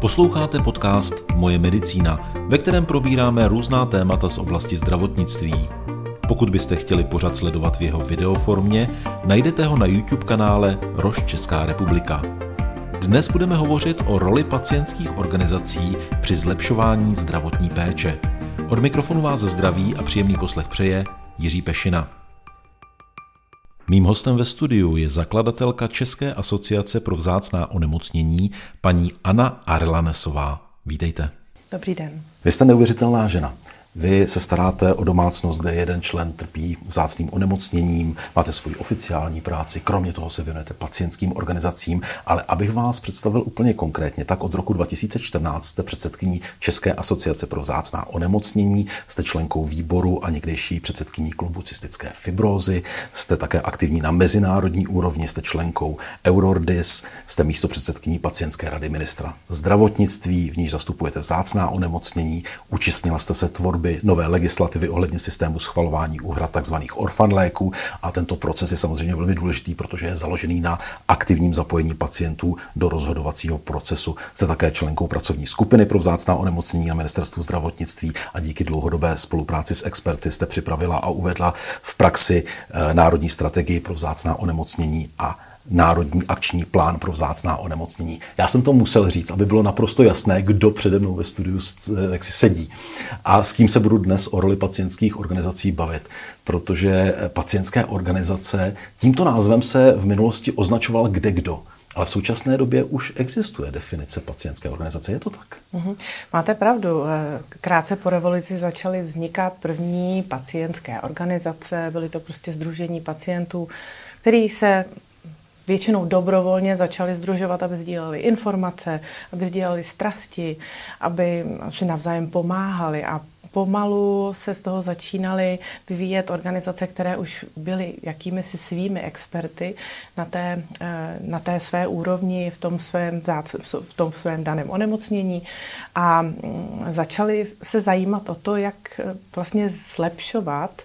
Posloucháte podcast Moje medicína, ve kterém probíráme různá témata z oblasti zdravotnictví. Pokud byste chtěli pořad sledovat v jeho videoformě, najdete ho na YouTube kanále Roš Česká republika. Dnes budeme hovořit o roli pacientských organizací při zlepšování zdravotní péče. Od mikrofonu vás zdraví a příjemný poslech přeje Jiří Pešina. Mým hostem ve studiu je zakladatelka České asociace pro vzácná onemocnění, paní Anna Arlanesová. Vítejte. Dobrý den. Vy jste neuvěřitelná žena. Vy se staráte o domácnost, kde jeden člen trpí vzácným onemocněním, máte svoji oficiální práci, kromě toho se věnujete pacientským organizacím, ale abych vás představil úplně konkrétně, tak od roku 2014 jste předsedkyní České asociace pro vzácná onemocnění, jste členkou výboru a někdejší předsedkyní klubu cystické fibrózy, jste také aktivní na mezinárodní úrovni, jste členkou Eurordis, jste místo předsedkyní pacientské rady ministra zdravotnictví, v níž zastupujete vzácná onemocnění, účastnila jste se tvorby tvorby nové legislativy ohledně systému schvalování úhrad tzv. orfan léků a tento proces je samozřejmě velmi důležitý, protože je založený na aktivním zapojení pacientů do rozhodovacího procesu. Jste také členkou pracovní skupiny pro vzácná onemocnění na ministerstvu zdravotnictví a díky dlouhodobé spolupráci s experty jste připravila a uvedla v praxi eh, národní strategii pro vzácná onemocnění a národní akční plán pro vzácná onemocnění. Já jsem to musel říct, aby bylo naprosto jasné, kdo přede mnou ve studiu jak si sedí a s kým se budu dnes o roli pacientských organizací bavit, protože pacientské organizace tímto názvem se v minulosti označoval kde kdo. Ale v současné době už existuje definice pacientské organizace, je to tak? Mm-hmm. Máte pravdu. Krátce po revoluci začaly vznikat první pacientské organizace, byly to prostě združení pacientů, který se většinou dobrovolně začali združovat, aby sdíleli informace, aby sdíleli strasti, aby si navzájem pomáhali a pomalu se z toho začínaly vyvíjet organizace, které už byly jakými si svými experty na té, eh, na té své úrovni v tom svém, v tom svém daném onemocnění a mm, začaly se zajímat o to, jak eh, vlastně zlepšovat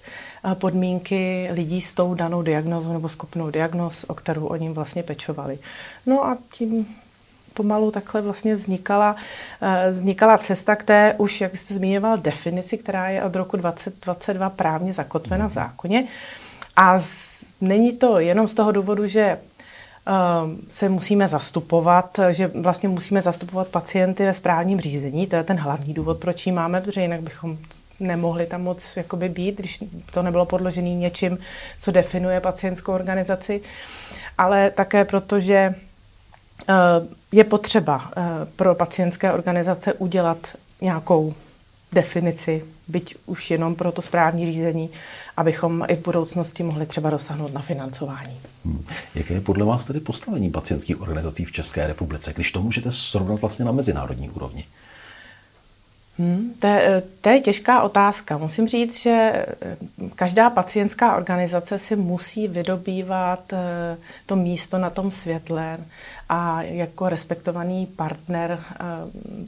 podmínky lidí s tou danou diagnózou nebo skupinou diagnóz, o kterou oni vlastně pečovali. No a tím pomalu takhle vlastně vznikala, eh, vznikala cesta k té už, jak jste zmiňoval, definici, která je od roku 2022 právně zakotvena v zákoně. A z, není to jenom z toho důvodu, že uh, se musíme zastupovat, že vlastně musíme zastupovat pacienty ve správním řízení. To je ten hlavní důvod, proč ji máme, protože jinak bychom nemohli tam moc jakoby být, když to nebylo podložené něčím, co definuje pacientskou organizaci, ale také proto, že je potřeba eh, pro pacientské organizace udělat nějakou definici, byť už jenom pro to správní řízení, abychom i v budoucnosti mohli třeba dosáhnout na financování. Hmm. Jaké je podle vás tedy postavení pacientských organizací v České republice, když to můžete srovnat vlastně na mezinárodní úrovni? Hmm, to, je, to je těžká otázka. Musím říct, že eh, každá pacientská organizace si musí vydobývat eh, to místo na tom světle a jako respektovaný partner eh,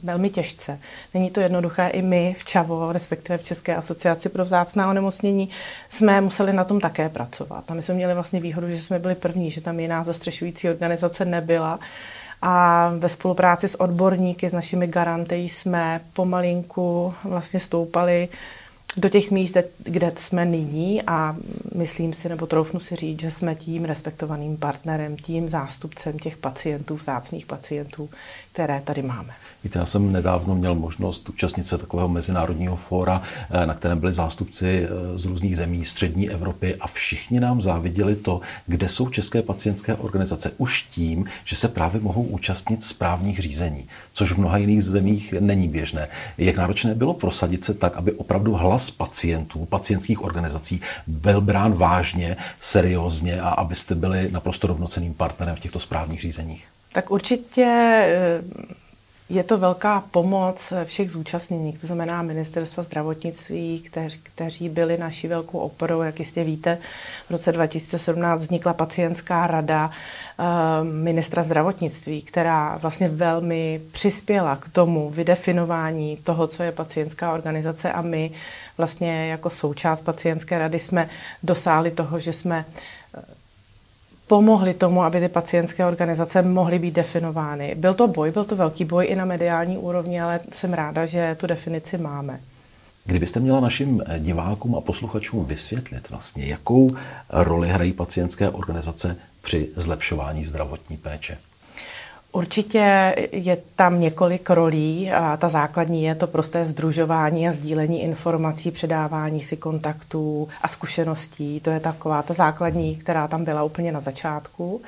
velmi těžce. Není to jednoduché. I my v ČAVO, respektive v České asociaci pro vzácná onemocnění, jsme museli na tom také pracovat. A my jsme měli vlastně výhodu, že jsme byli první, že tam jiná zastřešující organizace nebyla a ve spolupráci s odborníky, s našimi garanty jsme pomalinku vlastně stoupali do těch míst, kde jsme nyní a myslím si, nebo troufnu si říct, že jsme tím respektovaným partnerem, tím zástupcem těch pacientů, vzácných pacientů, které tady máme. Víte, já jsem nedávno měl možnost účastnit se takového mezinárodního fóra, eh, na kterém byli zástupci eh, z různých zemí střední Evropy a všichni nám záviděli to, kde jsou české pacientské organizace už tím, že se právě mohou účastnit správních řízení, což v mnoha jiných zemích není běžné. Jak náročné bylo prosadit se tak, aby opravdu hlas pacientů, pacientských organizací byl brán vážně, seriózně a abyste byli naprosto rovnoceným partnerem v těchto správních řízeních? Tak určitě eh, je to velká pomoc všech zúčastněných, to znamená ministerstva zdravotnictví, kteř, kteří byli naší velkou oporou. Jak jistě víte, v roce 2017 vznikla pacientská rada uh, ministra zdravotnictví, která vlastně velmi přispěla k tomu vydefinování toho, co je pacientská organizace a my vlastně jako součást pacientské rady jsme dosáhli toho, že jsme pomohly tomu, aby ty pacientské organizace mohly být definovány. Byl to boj, byl to velký boj i na mediální úrovni, ale jsem ráda, že tu definici máme. Kdybyste měla našim divákům a posluchačům vysvětlit vlastně, jakou roli hrají pacientské organizace při zlepšování zdravotní péče? Určitě je tam několik rolí a ta základní je to prosté združování a sdílení informací, předávání si kontaktů a zkušeností. To je taková ta základní, která tam byla úplně na začátku.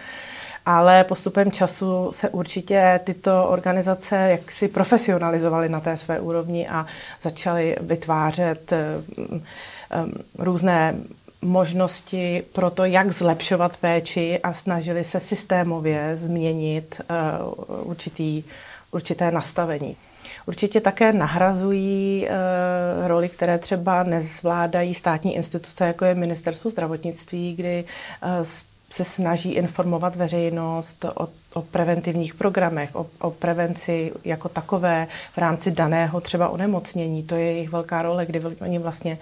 Ale postupem času se určitě tyto organizace jaksi profesionalizovaly na té své úrovni a začaly vytvářet um, um, různé možnosti pro to, jak zlepšovat péči a snažili se systémově změnit uh, určitý, určité nastavení. Určitě také nahrazují uh, roli, které třeba nezvládají státní instituce, jako je Ministerstvo zdravotnictví, kdy uh, se snaží informovat veřejnost o, o preventivních programech, o, o prevenci jako takové v rámci daného třeba onemocnění. To je jejich velká role, kdy oni vlastně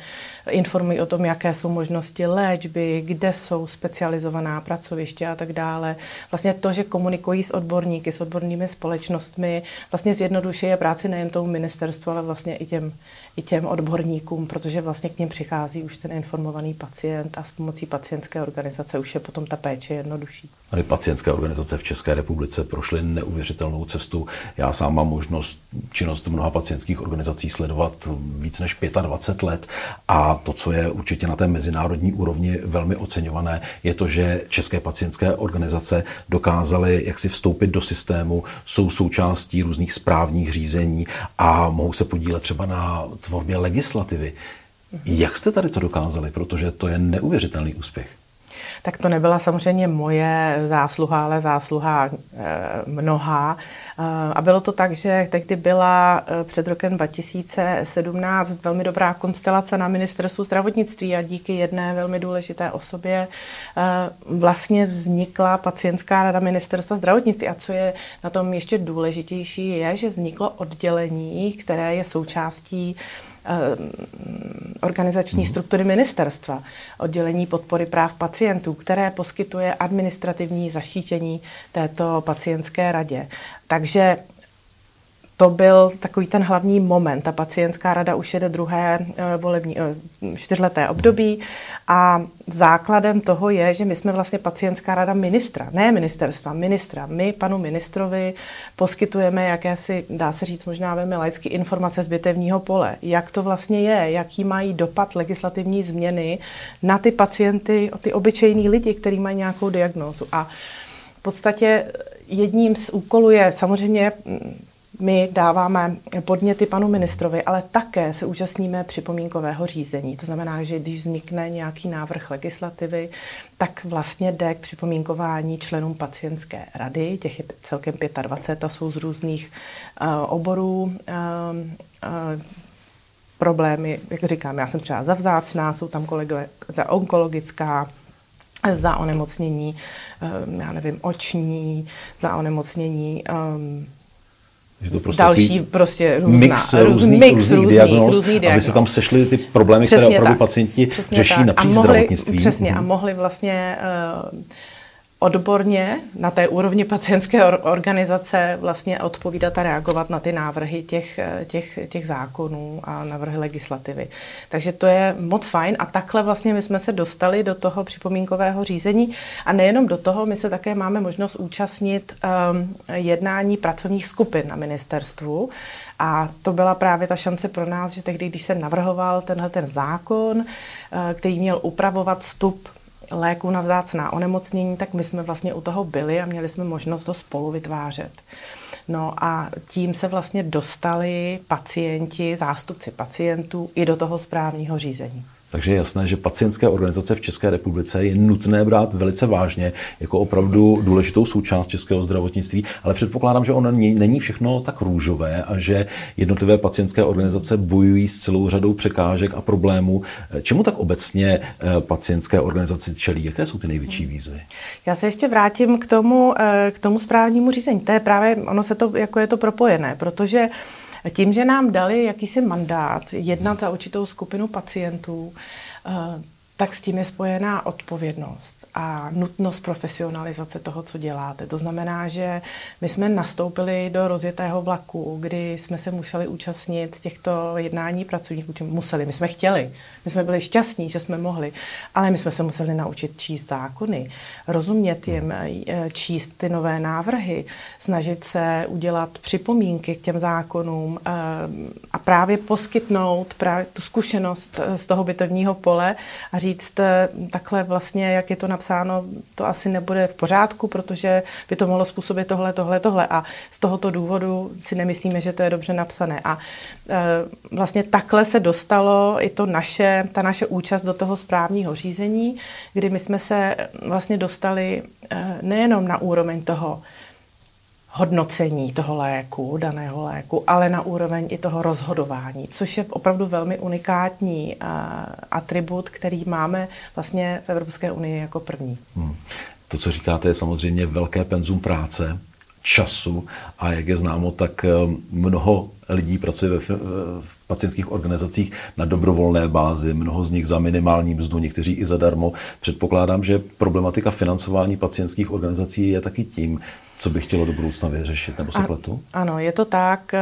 informují o tom, jaké jsou možnosti léčby, kde jsou specializovaná pracoviště a tak dále. Vlastně to, že komunikují s odborníky, s odbornými společnostmi, vlastně zjednodušuje práci nejen tomu ministerstvu, ale vlastně i těm i těm odborníkům, protože vlastně k ním přichází už ten informovaný pacient a s pomocí pacientské organizace už je potom ta péče jednodušší. Tady pacientské organizace v České republice prošly neuvěřitelnou cestu. Já sám mám možnost činnost mnoha pacientských organizací sledovat víc než 25 let a to, co je určitě na té mezinárodní úrovni velmi oceňované, je to, že české pacientské organizace dokázaly jaksi vstoupit do systému, jsou součástí různých správních řízení a mohou se podílet třeba na tvorbě legislativy. Jak jste tady to dokázali? Protože to je neuvěřitelný úspěch. Tak to nebyla samozřejmě moje zásluha, ale zásluha e, mnoha. E, a bylo to tak, že tehdy byla e, před rokem 2017 velmi dobrá konstelace na ministerstvu zdravotnictví a díky jedné velmi důležité osobě vlastně vznikla pacientská rada ministerstva zdravotnictví. A co je na tom ještě důležitější, je, že vzniklo oddělení, které je součástí Eh, organizační hmm. struktury ministerstva, oddělení podpory práv pacientů, které poskytuje administrativní zaštítění této pacientské radě. Takže to byl takový ten hlavní moment. Ta pacientská rada už jede druhé eh, volební, eh, čtyřleté období a základem toho je, že my jsme vlastně pacientská rada ministra, ne ministerstva, ministra. My panu ministrovi poskytujeme jakési, dá se říct možná velmi laicky, informace z bitevního pole. Jak to vlastně je, jaký mají dopad legislativní změny na ty pacienty, ty obyčejní lidi, kteří mají nějakou diagnózu. A v podstatě jedním z úkolů je samozřejmě my dáváme podněty panu ministrovi, ale také se účastníme připomínkového řízení. To znamená, že když vznikne nějaký návrh legislativy, tak vlastně jde k připomínkování členům pacientské rady, těch je celkem 25 a jsou z různých uh, oborů. Uh, uh, problémy, jak říkám, já jsem třeba za vzácná, jsou tam kolegové za onkologická, za onemocnění, já nevím, oční, za onemocnění že to prostě Další prostě různá, mix různých, mix různých, různých, diagnóz, různých diagnóz, aby se tam sešly ty problémy, přesně které opravdu tak, pacienti řeší tak. napříč mohli, zdravotnictvím. Přesně, a mhm. mohli vlastně uh, odborně na té úrovni pacientské organizace vlastně odpovídat a reagovat na ty návrhy těch, těch, těch zákonů a návrhy legislativy. Takže to je moc fajn. A takhle vlastně my jsme se dostali do toho připomínkového řízení. A nejenom do toho, my se také máme možnost účastnit um, jednání pracovních skupin na ministerstvu. A to byla právě ta šance pro nás, že tehdy, když se navrhoval tenhle ten zákon, uh, který měl upravovat vstup léků na vzácná onemocnění, tak my jsme vlastně u toho byli a měli jsme možnost to spolu vytvářet. No a tím se vlastně dostali pacienti, zástupci pacientů i do toho správního řízení. Takže je jasné, že pacientské organizace v České republice je nutné brát velice vážně jako opravdu důležitou součást českého zdravotnictví, ale předpokládám, že ono není všechno tak růžové a že jednotlivé pacientské organizace bojují s celou řadou překážek a problémů. Čemu tak obecně eh, pacientské organizace čelí? Jaké jsou ty největší výzvy? Já se ještě vrátím k tomu, eh, k tomu správnímu řízení. To je právě, ono se to, jako je to propojené, protože tím, že nám dali jakýsi mandát jednat za určitou skupinu pacientů, eh, tak s tím je spojená odpovědnost. A nutnost profesionalizace toho, co děláte. To znamená, že my jsme nastoupili do rozjetého vlaku, kdy jsme se museli účastnit těchto jednání pracovníků. Museli, my jsme chtěli, my jsme byli šťastní, že jsme mohli, ale my jsme se museli naučit číst zákony, rozumět jim, eh, číst ty nové návrhy, snažit se udělat připomínky k těm zákonům eh, a právě poskytnout právě tu zkušenost eh, z toho bitevního pole a říct takhle vlastně, jak je to napsáno, to asi nebude v pořádku, protože by to mohlo způsobit tohle, tohle, tohle. A z tohoto důvodu si nemyslíme, že to je dobře napsané. A vlastně takhle se dostalo i to naše, ta naše účast do toho správního řízení, kdy my jsme se vlastně dostali nejenom na úroveň toho, hodnocení toho léku, daného léku, ale na úroveň i toho rozhodování, což je opravdu velmi unikátní uh, atribut, který máme vlastně v Evropské unii jako první. Hmm. To, co říkáte, je samozřejmě velké penzum práce, času a jak je známo, tak eh, mnoho lidí pracuje v, v pacientských organizacích na dobrovolné bázi, mnoho z nich za minimální mzdu, někteří i zadarmo. Předpokládám, že problematika financování pacientských organizací je taky tím, co by chtělo do budoucna vyřešit, nebo se pletu? Ano, je to tak, eh,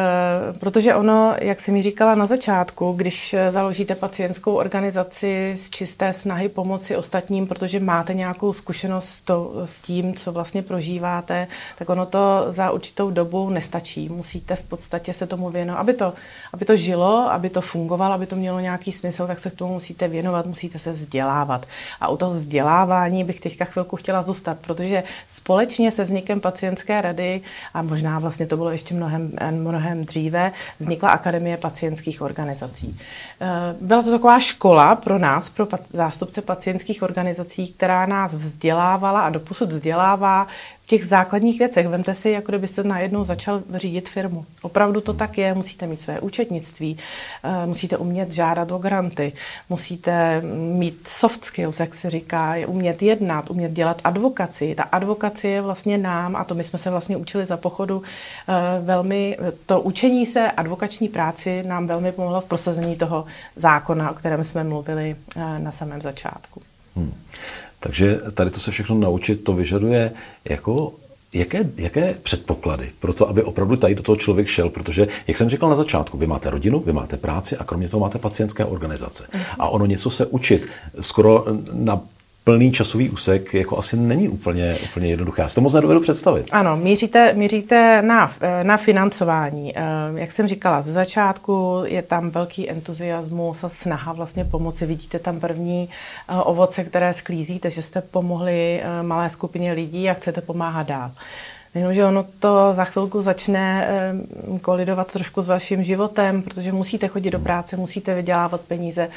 protože ono, jak jsem mi říkala na začátku, když eh, založíte pacientskou organizaci z čisté snahy pomoci ostatním, protože máte nějakou zkušenost s, to, s tím, co vlastně prožíváte, tak ono to za určitou dobu nestačí. Musíte v podstatě se tomu věnovat, aby to, aby to žilo, aby to fungovalo, aby to mělo nějaký smysl, tak se k tomu musíte věnovat, musíte se vzdělávat. A u toho vzdělávání bych teďka chvilku chtěla zůstat, protože společně se vznikem pacientské pacientské rady a možná vlastně to bylo ještě mnohem, mnohem dříve, vznikla Akademie pacientských organizací. Eh, byla to taková škola pro nás, pro zástupce pacientských organizací, která nás vzdělávala a doposud vzdělává těch základních věcech. Vemte si, jako kdybyste najednou začal řídit firmu. Opravdu to tak je, musíte mít své účetnictví, eh, musíte umět žádat o granty, musíte mít soft skills, jak se říká, umět jednat, umět dělat advokaci. Ta advokacie je vlastně nám, a to my jsme se vlastně učili za pochodu, eh, velmi, to učení se advokační práci nám velmi pomohlo v prosazení toho zákona, o kterém jsme mluvili eh, na samém začátku. Hmm. Takže tady to se všechno naučit, to vyžaduje jako Jaké, jaké předpoklady pro to, aby opravdu tady do toho člověk šel? Protože, jak jsem říkal na začátku, vy máte rodinu, vy máte práci a kromě toho máte pacientské organizace. A ono něco se učit skoro na plný časový úsek jako asi není úplně, úplně jednoduché. Já si to moc nedovedu představit. Ano, míříte, míříte na, na financování. Eh, jak jsem říkala, ze začátku je tam velký entuziasmus a snaha vlastně pomoci. Vidíte tam první eh, ovoce, které sklízíte, že jste pomohli eh, malé skupině lidí a chcete pomáhat dál. Jenomže ono to za chvilku začne kolidovat trošku s vaším životem, protože musíte chodit do práce, musíte vydělávat peníze,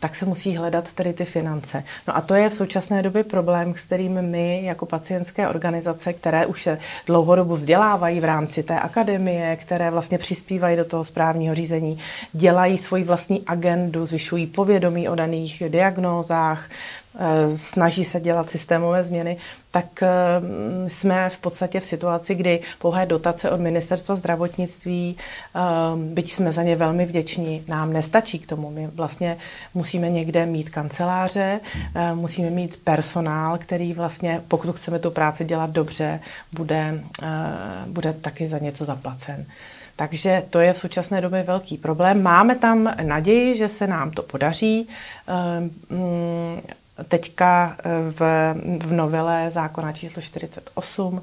tak se musí hledat tedy ty finance. No a to je v současné době problém, s kterým my jako pacientské organizace, které už se dlouhodobu vzdělávají v rámci té akademie, které vlastně přispívají do toho správního řízení, dělají svoji vlastní agendu, zvyšují povědomí o daných diagnózách, Eh, snaží se dělat systémové změny, tak eh, jsme v podstatě v situaci, kdy pouhé dotace od ministerstva zdravotnictví, eh, byť jsme za ně velmi vděční, nám nestačí k tomu. My vlastně musíme někde mít kanceláře, musíme mít personál, který vlastně, pokud chceme tu práci dělat dobře, bude, bude taky za něco zaplacen. Takže to je v současné době velký problém. Máme tam naději, že se nám to podaří. Teďka v, v novele zákona číslo 48 um,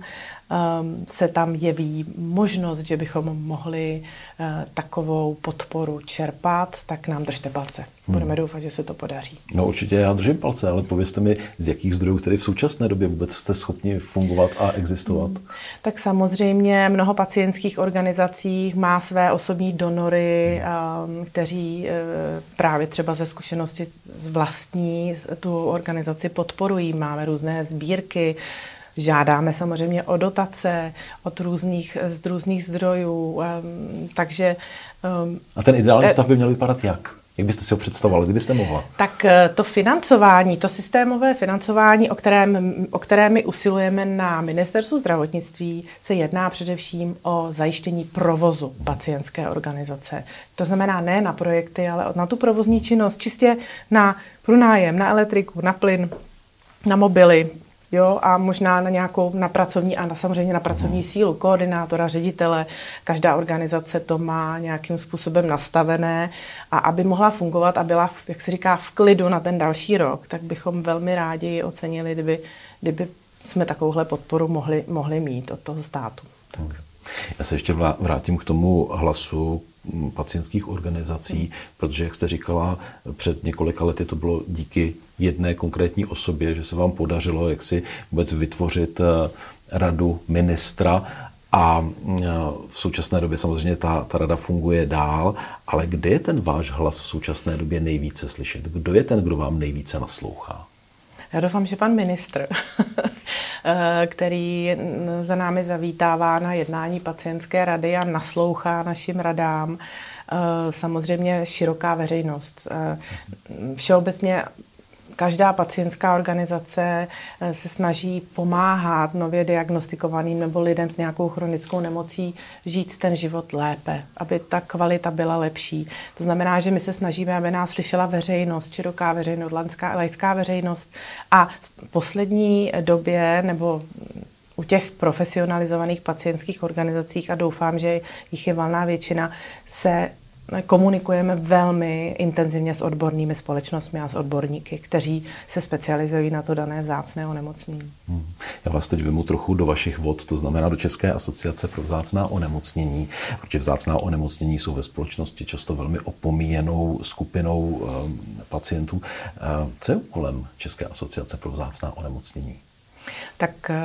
se tam jeví možnost, že bychom mohli uh, takovou podporu čerpat, tak nám držte palce. Hmm. Budeme doufat, že se to podaří. No určitě já držím palce, ale povězte mi, z jakých zdrojů tedy v současné době vůbec jste schopni fungovat a existovat? Hmm. Tak samozřejmě mnoho pacientských organizací má své osobní donory, um, kteří uh, právě třeba ze zkušenosti z vlastní tu organizaci podporují. Máme různé sbírky, Žádáme samozřejmě o dotace od různých, z různých zdrojů, takže... A ten ideální stav by měl vypadat jak? Jak byste si ho představoval, kdybyste mohla? Tak eh, to financování, to systémové financování, o kterém, o které my usilujeme na ministerstvu zdravotnictví, se jedná především o zajištění provozu pacientské organizace. To znamená ne na projekty, ale na tu provozní činnost, čistě na pronájem, na elektriku, na plyn, na mobily, jo, a možná na nějakou, na pracovní a na, samozřejmě na pracovní mm. sílu, koordinátora, ředitele. Každá organizace to má nějakým způsobem nastavené a aby mohla fungovat a byla, jak se říká, v klidu na ten další rok, tak bychom velmi rádi ocenili, kdyby, kdyby jsme takovouhle podporu mohli, mohli mít od toho státu. Tak. Já se ještě vrátím k tomu hlasu pacientských organizací, protože, jak jste říkala, před několika lety to bylo díky jedné konkrétní osobě, že se vám podařilo jak si vůbec vytvořit eh, radu ministra a eh, v současné době samozřejmě ta, ta rada funguje dál, ale kde je ten váš hlas v současné době nejvíce slyšet? Kdo je ten, kdo vám nejvíce naslouchá? Já doufám, že pan ministr, eh, který za námi zavítává na jednání pacientské rady a naslouchá našim radám, samozřejmě široká veřejnost. Všeobecně každá pacientská organizace eh, se snaží pomáhat nově diagnostikovaným nebo lidem s nějakou chronickou nemocí žít ten život lépe, aby ta kvalita byla lepší. To znamená, že my se snažíme, aby nás slyšela veřejnost, široká veřejnost, lanská, laická veřejnost. A v poslední době nebo u těch profesionalizovaných pacientských organizacích a doufám, že jich je valná většina, se komunikujeme velmi intenzivně s odbornými společnostmi a s odborníky, kteří se specializují na to dané vzácné onemocnění. Hmm. Já vás teď vymu trochu do vašich vod, to znamená do České asociace pro vzácná onemocnění, protože vzácná onemocnění jsou ve společnosti často velmi opomíjenou skupinou um, pacientů. Uh, co je úkolem České asociace pro vzácná onemocnění? Tak eh,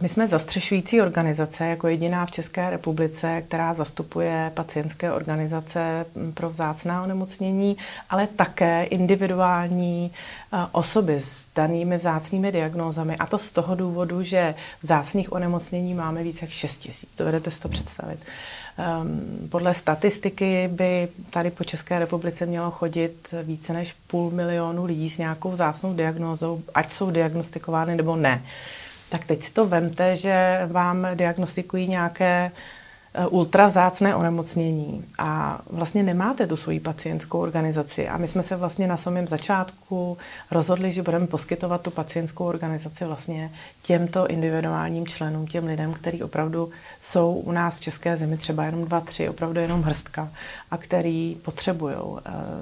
my jsme zastřešující organizace jako jediná v České republice, která zastupuje pacientské organizace hm, pro vzácná onemocnění, ale také individuální eh, osoby s danými vzácnými diagnózami. A to z toho důvodu, že vzácných onemocnění máme více jak 6 tisíc. Dovedete si to představit. Um, podle statistiky by tady po České republice mělo chodit více než půl milionu lidí s nějakou vzácnou diagnózou, ať jsou diagnostikovány nebo ne. Tak teď si to vemte, že vám diagnostikují nějaké ultra vzácné onemocnění a vlastně nemáte tu svoji pacientskou organizaci. A my jsme se vlastně na samém začátku rozhodli, že budeme poskytovat tu pacientskou organizaci vlastně těmto individuálním členům, těm lidem, kteří opravdu jsou u nás v České zemi třeba jenom dva, tři, opravdu jenom hrstka a který potřebují uh,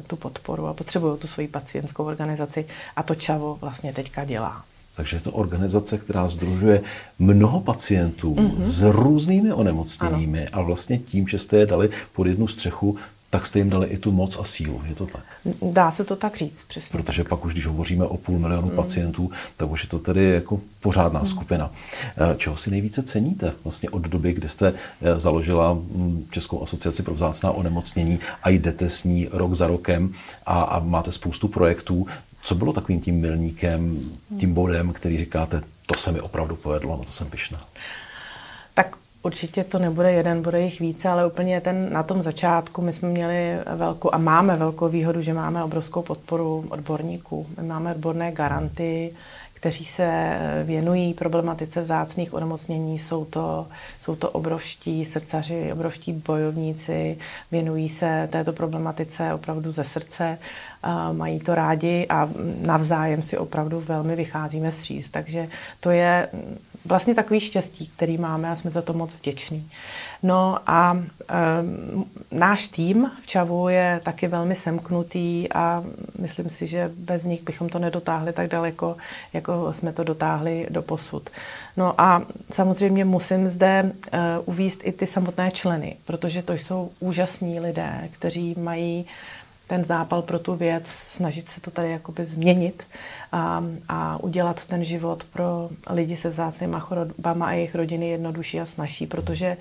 tu podporu a potřebují tu svoji pacientskou organizaci a to Čavo vlastně teďka dělá. Takže je to organizace, která združuje mnoho pacientů mm-hmm. s různými onemocněními ano. a vlastně tím, že jste je dali pod jednu střechu, tak jste jim dali i tu moc a sílu. Je to tak? Dá se to tak říct, přesně. Protože tak. pak už, když hovoříme o půl milionu mm. pacientů, tak už je to tedy jako pořádná mm. skupina. Eh, čeho si nejvíce ceníte vlastně od doby, kdy jste eh, založila mm, Českou asociaci pro vzácná onemocnění a jdete s ní rok za rokem a, a máte spoustu projektů. Co bylo takovým tím milníkem, tím bodem, který říkáte, to se mi opravdu povedlo, no to jsem pyšná? Tak Určitě to nebude jeden, bude jich více, ale úplně ten na tom začátku my jsme měli velkou a máme velkou výhodu, že máme obrovskou podporu odborníků. My máme odborné garanty, kteří se věnují problematice vzácných onemocnění. Jsou to, jsou to obrovští srdcaři, obrovští bojovníci, věnují se této problematice opravdu ze srdce, mají to rádi a navzájem si opravdu velmi vycházíme stříz. Takže to je vlastně takový štěstí, který máme a jsme za to moc vděční. No a e, náš tým v Čavu je taky velmi semknutý a myslím si, že bez nich bychom to nedotáhli tak daleko, jako jsme to dotáhli do posud. No a samozřejmě musím zde e, uvíst i ty samotné členy, protože to jsou úžasní lidé, kteří mají ten zápal pro tu věc, snažit se to tady jakoby změnit a, a udělat ten život pro lidi se vzácnýma chorobama a jejich rodiny jednodušší a snažší, protože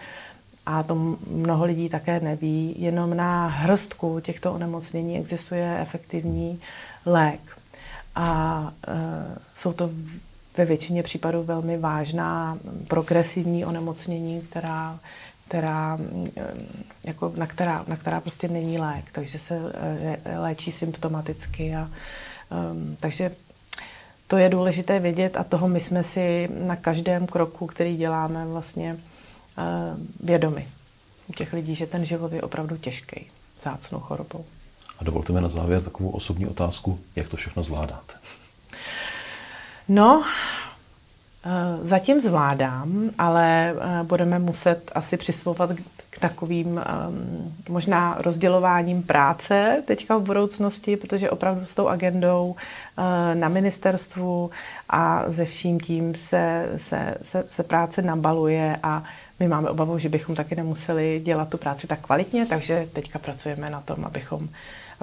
a to mnoho lidí také neví, jenom na hrstku těchto onemocnění existuje efektivní lék. A e, jsou to ve většině případů velmi vážná progresivní onemocnění, která která, eh, jako na, která, na která prostě není lék, takže se eh, léčí symptomaticky. A, um, takže to je důležité vědět a toho my jsme si na každém kroku, který děláme, vlastně uh, vědomi. U těch lidí, že ten život je opravdu těžký, zácnou chorobou. A dovolte mi na závěr takovou osobní otázku, jak to všechno zvládáte? No, zatím zvládám, ale eh, budeme muset asi přistupovat k takovým ehm, možná rozdělováním práce teďka v budoucnosti, protože opravdu s tou agendou eh, na ministerstvu a ze vším tím se, se, se, se práce nabaluje a my máme obavu, že bychom taky nemuseli dělat tu práci tak kvalitně, takže teďka pracujeme na tom, abychom,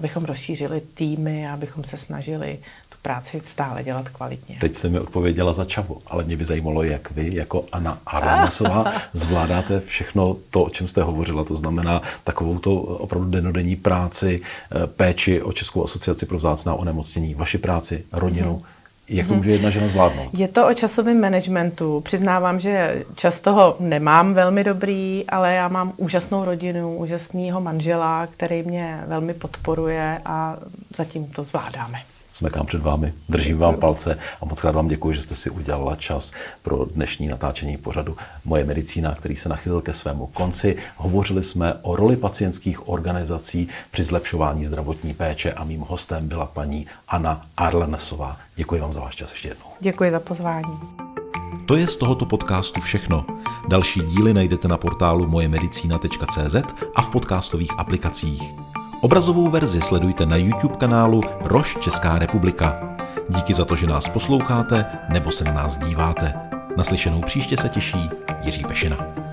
abychom rozšířili týmy, abychom se snažili práci stále dělat kvalitně. Teď jste mi odpověděla za čavo, ale mě by zajímalo, jak vy jako Anna Arlanesová zvládáte všechno to, o čem jste hovořila, to znamená takovou to opravdu denodenní práci, eh, péči o Českou asociaci pro vzácná onemocnění, vaši práci, rodinu. Hmm. Jak to může jedna žena zvládnout? Je to o časovém managementu. Přiznávám, že čas toho nemám velmi dobrý, ale já mám úžasnou rodinu, úžasného manžela, který mě velmi podporuje a zatím to zvládáme smekám před vámi, držím vám palce a moc krát vám děkuji, že jste si udělala čas pro dnešní natáčení pořadu Moje medicína, který se nachylil ke svému konci. Hovořili jsme o roli pacientských organizací při zlepšování zdravotní péče a mým hostem byla paní Anna Arlenesová. Děkuji vám za váš čas ještě jednou. Děkuji za pozvání. To je z tohoto podcastu všechno. Další díly najdete na portálu mojemedicina.cz a v podcastových aplikacích. Obrazovou verzi sledujte na YouTube kanálu Roš Česká republika. Díky za to, že nás posloucháte nebo se na nás díváte. Naslyšenou příště se těší Jiří Pešina.